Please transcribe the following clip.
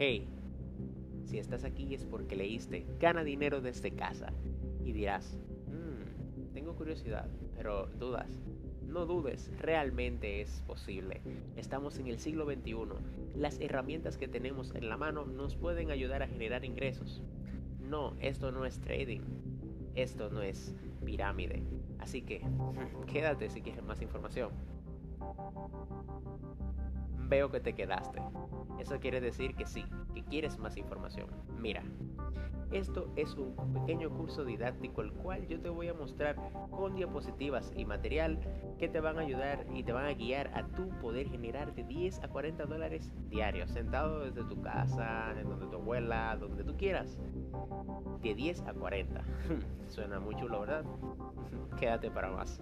Hey, si estás aquí es porque leíste Gana dinero desde casa y dirás, mmm, tengo curiosidad, pero dudas. No dudes, realmente es posible. Estamos en el siglo XXI. Las herramientas que tenemos en la mano nos pueden ayudar a generar ingresos. No, esto no es trading. Esto no es pirámide. Así que quédate si quieres más información. Veo que te quedaste. Eso quiere decir que sí, que quieres más información. Mira, esto es un pequeño curso didáctico el cual yo te voy a mostrar con diapositivas y material que te van a ayudar y te van a guiar a tu poder generar de 10 a 40 dólares diarios, sentado desde tu casa, en donde tu abuela, donde tú quieras. De 10 a 40. Suena muy chulo, ¿verdad? Quédate para más.